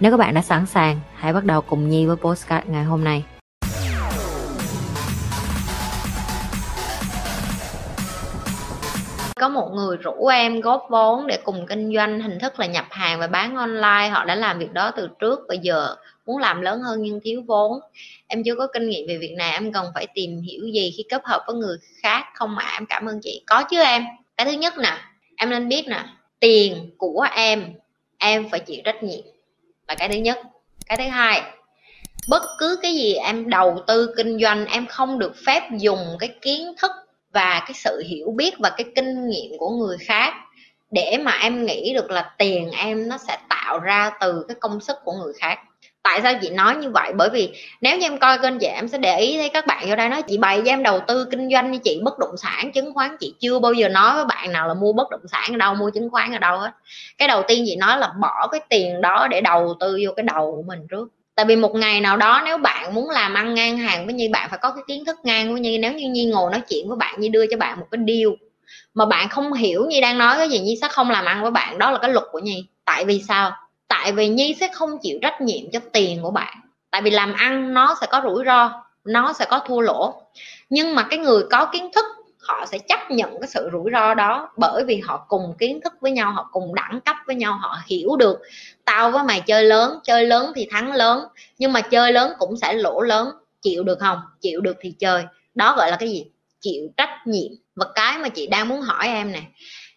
Nếu các bạn đã sẵn sàng, hãy bắt đầu cùng Nhi với postcard ngày hôm nay. Có một người rủ em góp vốn để cùng kinh doanh hình thức là nhập hàng và bán online. Họ đã làm việc đó từ trước, bây giờ muốn làm lớn hơn nhưng thiếu vốn. Em chưa có kinh nghiệm về việc này, em cần phải tìm hiểu gì khi kết hợp với người khác không ạ? À? Em cảm ơn chị. Có chứ em. Cái thứ nhất nè, em nên biết nè, tiền của em, em phải chịu trách nhiệm là cái thứ nhất, cái thứ hai, bất cứ cái gì em đầu tư kinh doanh, em không được phép dùng cái kiến thức và cái sự hiểu biết và cái kinh nghiệm của người khác để mà em nghĩ được là tiền em nó sẽ tạo ra từ cái công sức của người khác tại sao chị nói như vậy? Bởi vì nếu như em coi kênh chị, em sẽ để ý thấy các bạn vô đây nói, chị bày cho em đầu tư kinh doanh như chị, bất động sản, chứng khoán, chị chưa bao giờ nói với bạn nào là mua bất động sản ở đâu, mua chứng khoán ở đâu hết. Cái đầu tiên chị nói là bỏ cái tiền đó để đầu tư vô cái đầu của mình trước. Tại vì một ngày nào đó nếu bạn muốn làm ăn ngang hàng với nhi, bạn phải có cái kiến thức ngang với nhi. Nếu như nhi ngồi nói chuyện với bạn, nhi đưa cho bạn một cái deal mà bạn không hiểu nhi đang nói cái gì, nhi sẽ không làm ăn với bạn. Đó là cái luật của nhi. Tại vì sao? Tại vì nhi sẽ không chịu trách nhiệm cho tiền của bạn. Tại vì làm ăn nó sẽ có rủi ro, nó sẽ có thua lỗ. Nhưng mà cái người có kiến thức, họ sẽ chấp nhận cái sự rủi ro đó bởi vì họ cùng kiến thức với nhau, họ cùng đẳng cấp với nhau, họ hiểu được tao với mày chơi lớn chơi lớn thì thắng lớn, nhưng mà chơi lớn cũng sẽ lỗ lớn. Chịu được không? Chịu được thì chơi. Đó gọi là cái gì? Chịu trách nhiệm. Và cái mà chị đang muốn hỏi em nè,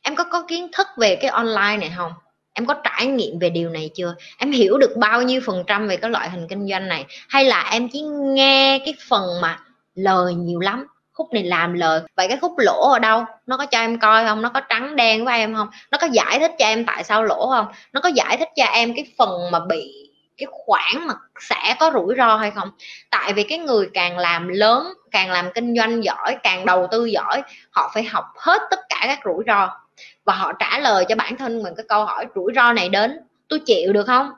em có có kiến thức về cái online này không? Em có trải nghiệm về điều này chưa? Em hiểu được bao nhiêu phần trăm về cái loại hình kinh doanh này? Hay là em chỉ nghe cái phần mà lời nhiều lắm, khúc này làm lời vậy cái khúc lỗ ở đâu? Nó có cho em coi không? Nó có trắng đen với em không? Nó có giải thích cho em tại sao lỗ không? Nó có giải thích cho em cái phần mà bị, cái khoản mà sẽ có rủi ro hay không? Tại vì cái người càng làm lớn, càng làm kinh doanh giỏi, càng đầu tư giỏi, họ phải học hết tất cả các rủi ro và họ trả lời cho bản thân mình cái câu hỏi, rủi ro này đến, tôi chịu được không?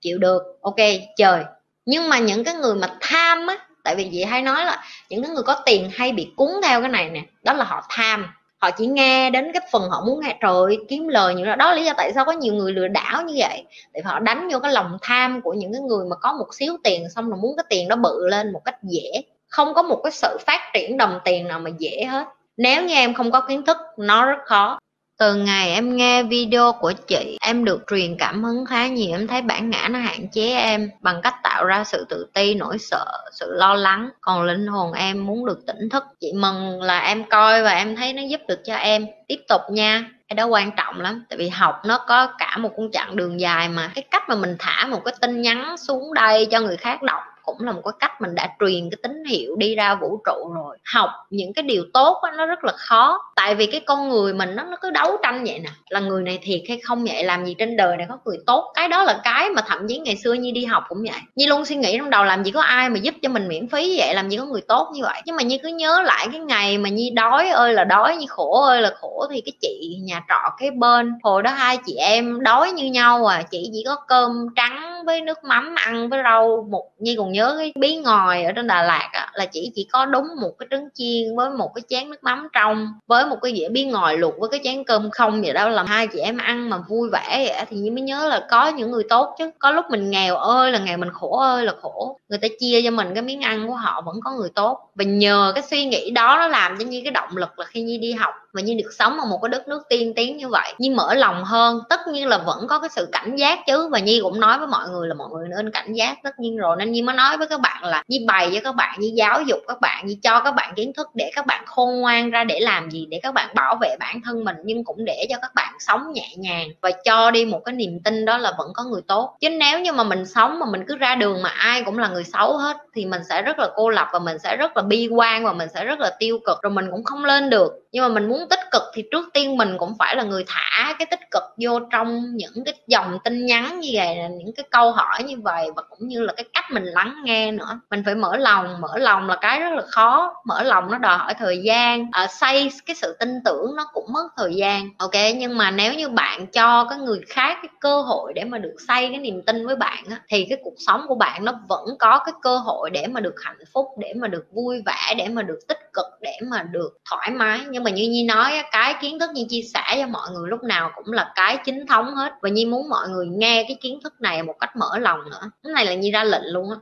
Chịu được. Ok, trời. Nhưng mà những cái người mà tham á, tại vì chị hay nói là những cái người có tiền hay bị cúng theo cái này nè, đó là họ tham. Họ chỉ nghe đến cái phần họ muốn nghe, trời kiếm lời như đó đó lý do tại sao có nhiều người lừa đảo như vậy. Tại họ đánh vô cái lòng tham của những cái người mà có một xíu tiền xong rồi muốn cái tiền đó bự lên một cách dễ. Không có một cái sự phát triển đồng tiền nào mà dễ hết. Nếu như em không có kiến thức, nó rất khó từ ngày em nghe video của chị, em được truyền cảm hứng khá nhiều. Em thấy bản ngã nó hạn chế em bằng cách tạo ra sự tự ti, nỗi sợ, sự lo lắng. Còn linh hồn em muốn được tỉnh thức. Chị mừng là em coi và em thấy nó giúp được cho em. Tiếp tục nha cái đó quan trọng lắm tại vì học nó có cả một con chặng đường dài mà cái cách mà mình thả một cái tin nhắn xuống đây cho người khác đọc cũng là một cái cách mình đã truyền cái tín hiệu đi ra vũ trụ rồi. Học những cái điều tốt đó, nó rất là khó. Tại vì cái con người mình nó nó cứ đấu tranh vậy nè. Là người này thiệt hay không vậy? Làm gì trên đời này có người tốt? Cái đó là cái mà thậm chí ngày xưa nhi đi học cũng vậy. Nhi luôn suy nghĩ trong đầu làm gì có ai mà giúp cho mình miễn phí vậy? Làm gì có người tốt như vậy? Nhưng mà nhi cứ nhớ lại cái ngày mà nhi đói ơi là đói nhi khổ ơi là khổ thì cái chị nhà trọ cái bên hồi đó hai chị em đói như nhau à. Chị chỉ có cơm trắng với nước mắm ăn với rau một nhi còn nhớ cái bí ngòi ở trên Đà Lạt á, là chỉ chỉ có đúng một cái trứng chiên với một cái chén nước mắm trong với một cái dĩa bí ngòi luộc với cái chén cơm không vậy đó làm hai chị em ăn mà vui vẻ vậy thì mới nhớ là có những người tốt chứ. Có lúc mình nghèo ơi là nghèo mình khổ ơi là khổ. Người ta chia cho mình cái miếng ăn của họ vẫn có người tốt. Và nhờ cái suy nghĩ đó nó làm cho như cái động lực là khi Nhi đi học và Nhi được sống ở một cái đất nước tiên tiến như vậy. Nhi mở lòng hơn, tất nhiên là vẫn có cái sự cảnh giác chứ. Và Nhi cũng nói với mọi người là mọi người nên cảnh giác tất nhiên rồi. Nên Nhi mới nói với các bạn là Nhi bày cho các bạn, Nhi giáo dục các bạn, Nhi cho các bạn kiến thức để các bạn khôn ngoan ra để làm gì? Để các bạn bảo vệ bản thân mình nhưng cũng để cho các bạn sống nhẹ nhàng và cho đi một cái niềm tin đó là vẫn có người tốt. Chứ nếu như mà mình sống mà mình cứ ra đường mà ai cũng là người xấu hết thì mình sẽ rất là cô lập và mình sẽ rất là bi quan và mình sẽ rất là tiêu cực. Rồi mình cũng không lên được. Nhưng mà mình muốn muốn tích cực thì trước tiên mình cũng phải là người thả cái tích cực vô trong những cái dòng tin nhắn như vậy những cái câu hỏi như vậy và cũng như là cái cách mình lắng nghe nữa. Mình phải mở lòng mở lòng là cái rất là khó. Mở lòng nó đòi hỏi thời gian. À, xây cái sự tin tưởng nó cũng mất thời gian. Ok nhưng mà nếu như bạn cho cái người khác cái cơ hội để mà được xây cái niềm tin với bạn á, thì cái cuộc sống của bạn nó vẫn có cái cơ hội để mà được hạnh phúc để mà được vui vẻ để mà được tích cực để mà được thoải mái. Nhưng mà như nhi nói cái kiến thức như chia sẻ cho mọi người lúc nào cũng là cái chính thống hết. Và nhi muốn mọi người nghe cái kiến thức này một cách mở lòng nữa. Cái này là nhi ra lệnh luôn á.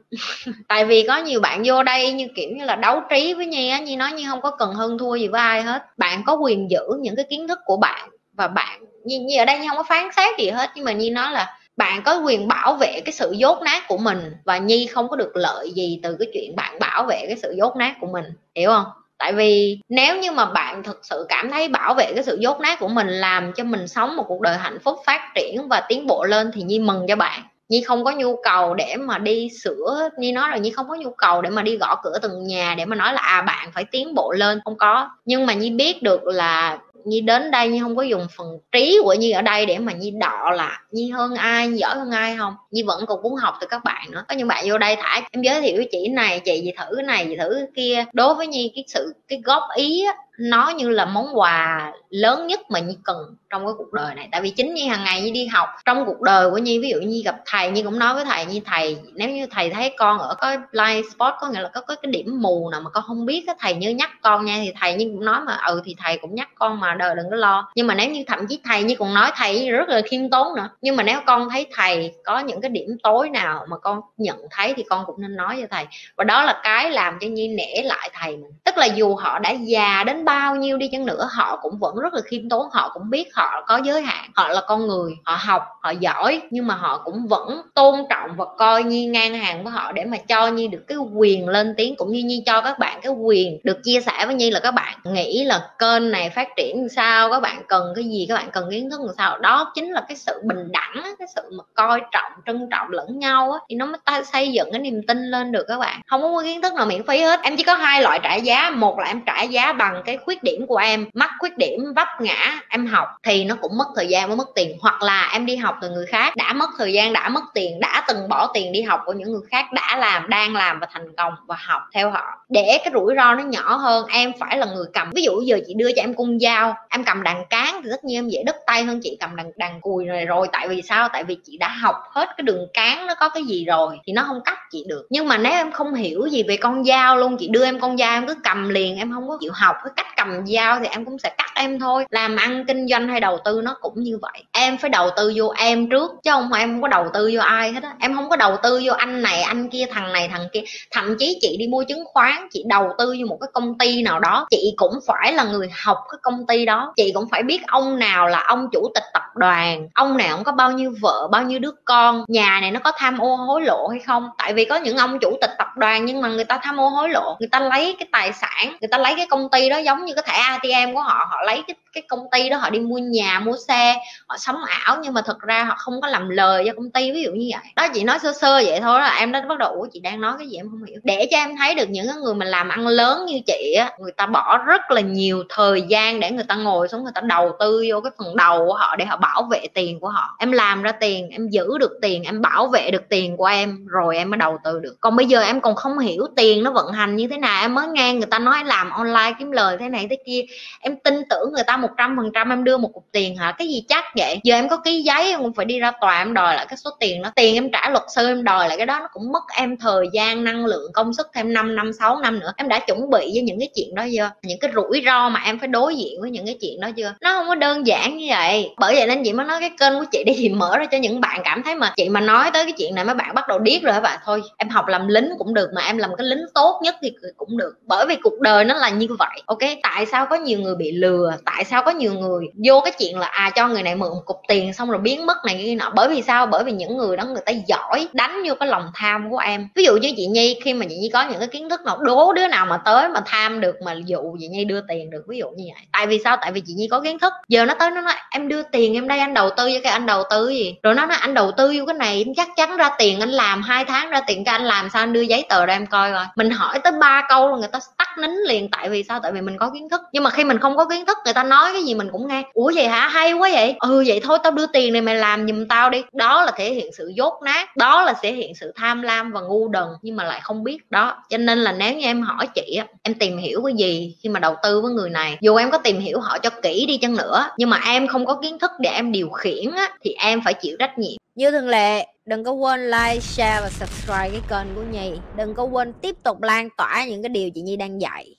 Tại vì có nhiều bạn vô đây như kiểu như là đấu trí với nhi á. Nhi nói nhi không có cần hơn thua gì với ai hết. Bạn có quyền giữ những cái kiến thức của bạn và bạn như, như ở đây nhi không có phán xét gì hết nhưng mà nhi nói là bạn có quyền bảo vệ cái sự dốt nát của mình và nhi không có được lợi gì từ cái chuyện bạn bảo vệ cái sự dốt nát của mình. Hiểu không? Tại vì nếu như mà bạn thực sự cảm thấy bảo vệ cái sự dốt nát của mình làm cho mình sống một cuộc đời hạnh phúc phát triển và tiến bộ lên thì nhi mừng cho bạn. Nhi không có nhu cầu để mà đi sửa, nhi nói là nhi không có nhu cầu để mà đi gõ cửa từng nhà để mà nói là à bạn phải tiến bộ lên. Không có. Nhưng mà nhi biết được là Nhi đến đây Nhi không có dùng phần trí của Nhi ở đây để mà Nhi đọ là Nhi hơn ai, Nhi giỏi hơn ai không? Nhi vẫn còn muốn học từ các bạn nữa. Có những bạn vô đây thả em giới thiệu chị này chị gì thử cái này gì thử cái kia. Đối với Nhi cái sự cái góp ý á, nó như là món quà lớn nhất mà nhi cần trong cái cuộc đời này. Tại vì chính nhi hàng ngày nhi đi học trong cuộc đời của nhi ví dụ nhi gặp thầy nhi cũng nói với thầy nhi thầy nếu như thầy thấy con ở có blind spot có nghĩa là có, có cái điểm mù nào mà con không biết á thầy như nhắc con nha. Thì thầy nhi cũng nói mà ừ thì thầy cũng nhắc con mà đời đừng có lo. Nhưng mà nếu như thậm chí thầy nhi còn nói thầy rất là khiêm tốn nữa. Nhưng mà nếu con thấy thầy có những cái điểm tối nào mà con nhận thấy thì con cũng nên nói cho thầy. Và đó là cái làm cho nhi nể lại thầy mình. Tức là dù họ đã già đến bao nhiêu đi chăng nữa, họ cũng vẫn rất là khiêm tốn, họ cũng biết họ có giới hạn, họ là con người, họ học, họ giỏi, nhưng mà họ cũng vẫn tôn trọng và coi nhi ngang hàng với họ để mà cho nhi được cái quyền lên tiếng, cũng như nhi cho các bạn cái quyền được chia sẻ với nhi là, các bạn nghĩ là kênh này phát triển sao, các bạn cần cái gì, các bạn cần kiến thức làm sao? Đó chính là cái sự bình đẳng cái sự mà coi trọng, trân trọng lẫn nhau á, thì nó mới xây dựng cái niềm tin lên được các bạn. Không có kiến thức nào miễn phí hết, em chỉ có hai loại trả giá, một là em trả giá bằng cái khuyết điểm của em mắc khuyết điểm, vấp ngã, em học thì nó cũng mất thời gian và mất tiền. Hoặc là em đi học từ người khác, đã mất thời gian, đã mất tiền, đã từng bỏ tiền đi học của những người khác, đã làm, đang làm và thành công và học theo họ. Để cái rủi ro nó nhỏ hơn, em phải là người cầm. Ví dụ giờ chị đưa cho em cung dao, em cầm đàn cán thì tất nhiên em dễ đứt tay hơn chị cầm đàn đàn cùi này rồi tại vì sao? Tại vì chị đã học hết cái đường cán nó có cái gì rồi thì nó không cắt chị được. Nhưng mà nếu em không hiểu gì về con dao luôn, chị đưa em con dao em cứ cầm liền, em không có chịu học cái cách cầm dao thì em cũng sẽ cắt em thôi. Làm ăn kinh doanh hay đầu tư nó cũng như vậy. Em phải đầu tư vô em trước, chứ không phải em không có đầu tư vô ai hết á. Em không có đầu tư vô anh này, anh kia, thằng này, thằng kia. Thậm chí chị đi mua chứng khoán, chị đầu tư vô một cái công ty nào đó, chị cũng phải là người học cái công ty đó. Chị cũng phải biết ông nào là ông chủ tịch tập đoàn, ông nào cũng có bao nhiêu vợ, bao nhiêu đứa con, nhà này nó có tham ô hối lộ hay không. Tại vì có những ông chủ tịch tập đoàn nhưng mà người ta tham ô hối lộ, người ta lấy cái tài sản, người ta lấy cái công ty đó giống như cái thẻ ATM của họ họ lấy cái cái công ty đó, họ đi mua nhà, mua xe, họ sống ảo, nhưng mà thật ra họ không có làm lời cho công ty, ví dụ như vậy. Đó, chị nói sơ sơ vậy thôi là em đã bắt đầu, ủa, chị đang nói cái gì em không hiểu. Để cho em thấy được những người mà làm ăn lớn như chị á, người ta bỏ rất là nhiều thời gian để người ta ngồi xuống, người ta đầu tư vô cái phần đầu của họ để họ bảo vệ tiền của họ. Em làm ra tiền, em giữ được tiền, em bảo vệ được tiền của em, rồi em mới đầu tư được. Còn bây giờ em còn không hiểu tiền nó vận hành như thế nào, em mới nghe người ta nói làm online kiếm lời thế này thế kia. Em tin tưởng người ta một trăm phần trăm em đưa một cục tiền hả? Cái gì chắc vậy? Giờ em có ký giấy em cũng phải đi ra tòa em đòi lại cái số tiền đó. Tiền em trả luật sư em đòi lại cái đó, nó cũng mất em thời gian, năng lượng, công sức thêm 5 năm 6 năm nữa. Em đã chuẩn bị với những cái chuyện đó chưa? Những cái rủi ro mà em phải đối diện với những cái chuyện đó chưa? Nó không có đơn giản như vậy. Bởi vậy nên chị mới nói cái kênh của chị đi thì mở ra cho những bạn cảm thấy mà chị mà nói tới cái chuyện này mấy bạn bắt đầu điếc rồi các bạn. Thôi, em học làm lính cũng được mà, em làm cái lính tốt nhất thì cũng được. Bởi vì cuộc đời nó là như vậy, ok? Tại sao có nhiều người bị lừa, tại sao có nhiều người vô cái chuyện là à cho người này mượn một cục tiền xong rồi biến mất này kia nọ. Bởi vì sao? Bởi vì những người đó người ta giỏi, đánh vô cái lòng tham của em. Ví dụ như chị nhi, khi mà chị nhi có những cái kiến thức nào, đố đứa nào mà tới mà tham được, mà dụ chị nhi đưa tiền được, ví dụ như vậy. Tại vì sao? Tại vì chị nhi có kiến thức. Giờ nó tới nó nói, em đưa tiền em đây, anh đầu tư với cái anh đầu tư gì? Rồi nó nói, anh đầu tư vô cái này, em chắc chắn ra tiền, anh làm hai tháng ra tiền cho anh làm sao anh đưa giấy tờ ra em coi rồi mình hỏi tới ba câu là người ta tắt nín liền. Tại vì sao? Tại vì mình có kiến thức. Nhưng mà khi mình không có kiến thức người ta nói cái gì mình cũng nghe. Ủa vậy hả? Hay quá vậy. Ừ vậy thôi tao đưa tiền này mày làm giùm tao đi. Đó là thể hiện sự dốt nát. Đó là thể hiện sự tham lam và ngu đần nhưng mà lại không biết. Đó cho nên là nếu như em hỏi chị á em tìm hiểu cái gì khi mà đầu tư với người này? Dù em có tìm hiểu họ cho kỹ đi chăng nữa nhưng mà em không có kiến thức để em điều khiển á, thì em phải chịu trách nhiệm. Như thường lệ đừng có quên like share và subscribe cái kênh của nhi. Đừng có quên tiếp tục lan tỏa những cái điều chị nhi đang dạy.